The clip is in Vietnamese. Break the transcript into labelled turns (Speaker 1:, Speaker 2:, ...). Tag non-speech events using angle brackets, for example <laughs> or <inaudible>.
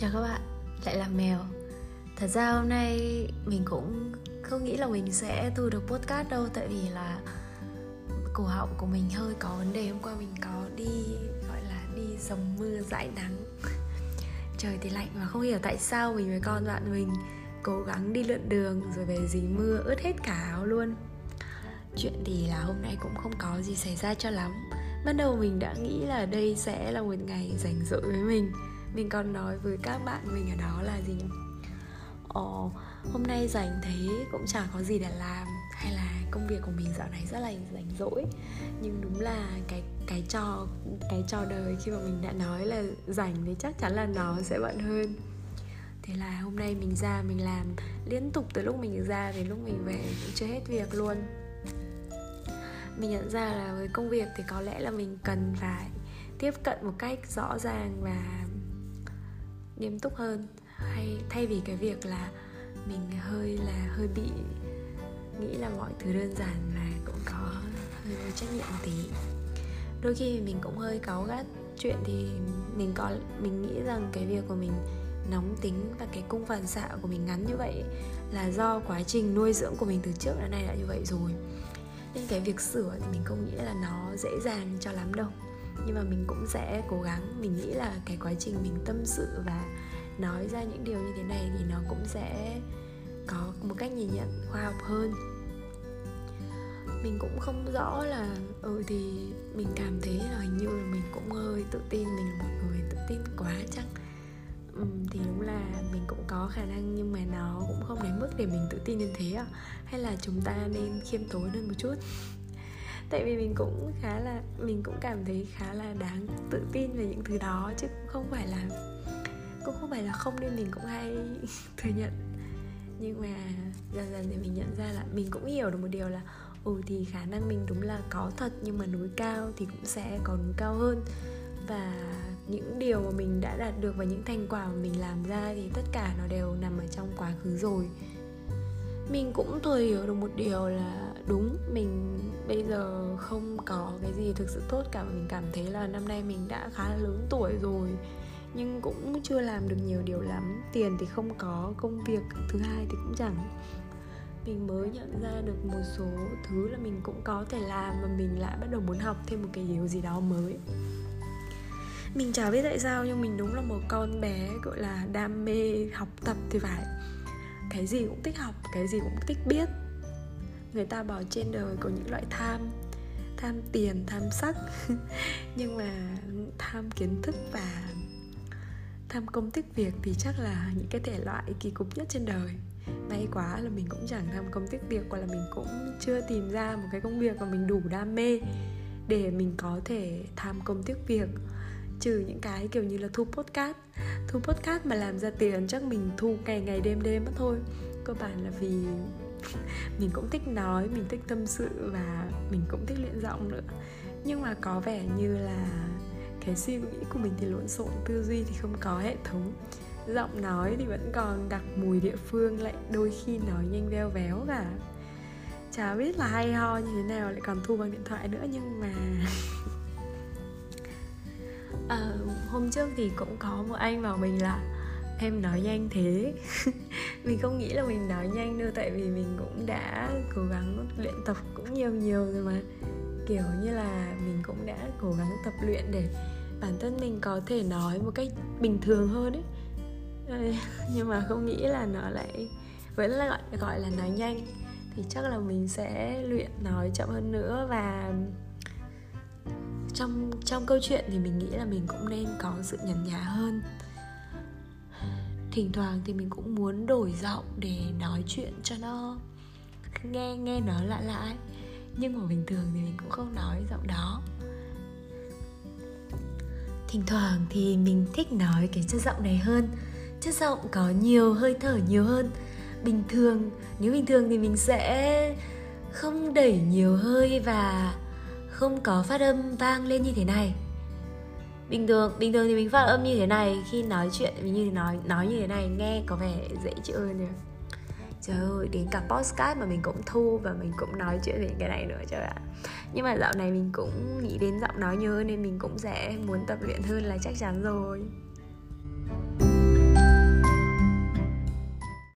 Speaker 1: Chào các bạn, lại là mèo. Thật ra hôm nay mình cũng không nghĩ là mình sẽ thu được podcast đâu Tại vì là cổ họng của mình hơi có vấn đề. Hôm qua mình có đi gọi là đi dầm mưa dãi nắng. <laughs> Trời thì lạnh và không hiểu tại sao mình với con bạn mình Cố gắng đi lượn đường rồi về dính mưa ướt hết cả áo luôn. Chuyện thì là hôm nay cũng không có gì xảy ra cho lắm. Ban đầu mình đã nghĩ là đây sẽ là một ngày rảnh rỗi với mình mình còn nói với các bạn mình ở đó là gì nhỉ? Ồ hôm nay rảnh thế cũng chẳng có gì để làm, hay là công việc của mình dạo này rất là rảnh rỗi. Nhưng đúng là cái cái trò cái trò đời khi mà mình đã nói là rảnh thì chắc chắn là nó sẽ bận hơn. Thế là hôm nay mình ra mình làm, liên tục từ lúc mình ra đến lúc mình về cũng chưa hết việc luôn. Mình nhận ra là với công việc thì có lẽ là mình cần phải tiếp cận một cách rõ ràng và nghiêm túc hơn. Hay thay vì cái việc là mình hơi là hơi bị nghĩ là mọi thứ đơn giản và cũng có hơi vô trách nhiệm tí. Đôi khi mình cũng hơi cáu gắt. Chuyện thì mình có, mình nghĩ rằng cái việc của mình nóng tính và cái cung phản xạ của mình ngắn như vậy là do quá trình nuôi dưỡng của mình từ trước đến nay đã như vậy rồi. Nên cái việc sửa thì mình không nghĩ là nó dễ dàng cho lắm đâu nhưng mà mình cũng sẽ cố gắng mình nghĩ là cái quá trình mình tâm sự và nói ra những điều như thế này thì nó cũng sẽ có một cách nhìn nhận khoa học hơn. Mình cũng không rõ là ừ thì mình cảm thấy là hình như là mình cũng hơi tự tin mình là một người tự tin quá chắc ừ, thì đúng là mình cũng có khả năng nhưng mà nó cũng không đến mức để mình tự tin đến thế à hay là chúng ta nên khiêm tốn hơn một chút? Tại vì mình cũng khá là, mình cũng cảm thấy khá là đáng tự tin về những thứ đó, chứ cũng không phải là, cũng không phải là không nên mình cũng hay <laughs> thừa nhận. Nhưng mà dần dần thì mình nhận ra là mình cũng hiểu được một điều là ừ thì khả năng mình đúng là có thật, nhưng mà núi cao thì cũng sẽ có núi cao hơn. Và những điều mà mình đã đạt được và những thành quả mà mình làm ra thì tất cả nó đều nằm ở trong quá khứ rồi mình cũng thôi hiểu được một điều là đúng, mình bây giờ không có cái gì thực sự tốt cả mình cảm thấy là năm nay mình đã khá là lớn tuổi rồi. Nhưng cũng chưa làm được nhiều điều lắm, tiền thì không có, công việc thứ hai thì cũng chẳng. Mình mới nhận ra được một số thứ là mình cũng có thể làm và mình lại bắt đầu muốn học thêm một cái điều gì đó mới. Mình chả biết tại sao, nhưng mình đúng là một con bé, gọi là, đam mê học tập thì phải cái gì cũng thích học, cái gì cũng thích biết. Người ta bảo trên đời có những loại tham tham tiền, tham sắc. <laughs> Nhưng mà tham kiến thức và tham công tích việc thì chắc là những cái thể loại kỳ cục nhất trên đời. May quá là mình cũng chẳng tham công tích việc, hoặc là mình cũng chưa tìm ra một cái công việc mà mình đủ đam mê để mình có thể tham công tiếc việc trừ những cái kiểu như là thu podcast. Thu podcast mà làm ra tiền chắc mình thu ngày ngày đêm đêm mất thôi. Cơ bản là vì <laughs> mình cũng thích nói, mình thích tâm sự và mình cũng thích luyện giọng nữa. Nhưng mà có vẻ như là cái suy nghĩ của mình thì lộn xộn, tư duy thì không có hệ thống. Giọng nói thì vẫn còn đặc mùi địa phương, lại đôi khi nói nhanh veo véo và chả biết là hay ho như thế nào, lại còn thu bằng điện thoại nữa nhưng mà <laughs> à, hôm trước thì cũng có một anh bảo mình là em nói nhanh thế. <laughs> Mình không nghĩ là mình nói nhanh đâu tại vì mình cũng đã cố gắng luyện tập cũng nhiều nhiều rồi mà. Kiểu như là mình cũng đã cố gắng tập luyện để bản thân mình có thể nói một cách bình thường hơn ấy. <laughs> Nhưng mà không nghĩ là nó lại vẫn là gọi gọi là nói nhanh. Thì chắc là mình sẽ luyện nói chậm hơn nữa và trong trong câu chuyện thì mình nghĩ là mình cũng nên có sự nhàn nhã hơn. Thỉnh thoảng thì mình cũng muốn đổi giọng để nói chuyện cho nó nghe nghe nó lạ lạ ấy. Nhưng mà bình thường thì mình cũng không nói giọng đó. Thỉnh thoảng thì mình thích nói cái chất giọng này hơn. Chất giọng có nhiều, hơi thở nhiều hơn. Bình thường, nếu bình thường thì mình sẽ không đẩy nhiều hơi và không có phát âm vang lên như thế này. Bình thường bình thường thì mình phát âm như thế này, khi nói chuyện mình như nói nói như thế này, nghe có vẻ dễ chịu hơn nhỉ trời ơi, đến cả postcard mà mình cũng thu và mình cũng nói chuyện về cái này nữa trời ạ. Nhưng mà dạo này mình cũng nghĩ đến giọng nói nhiều hơn nên mình cũng sẽ muốn tập luyện hơn là chắc chắn rồi.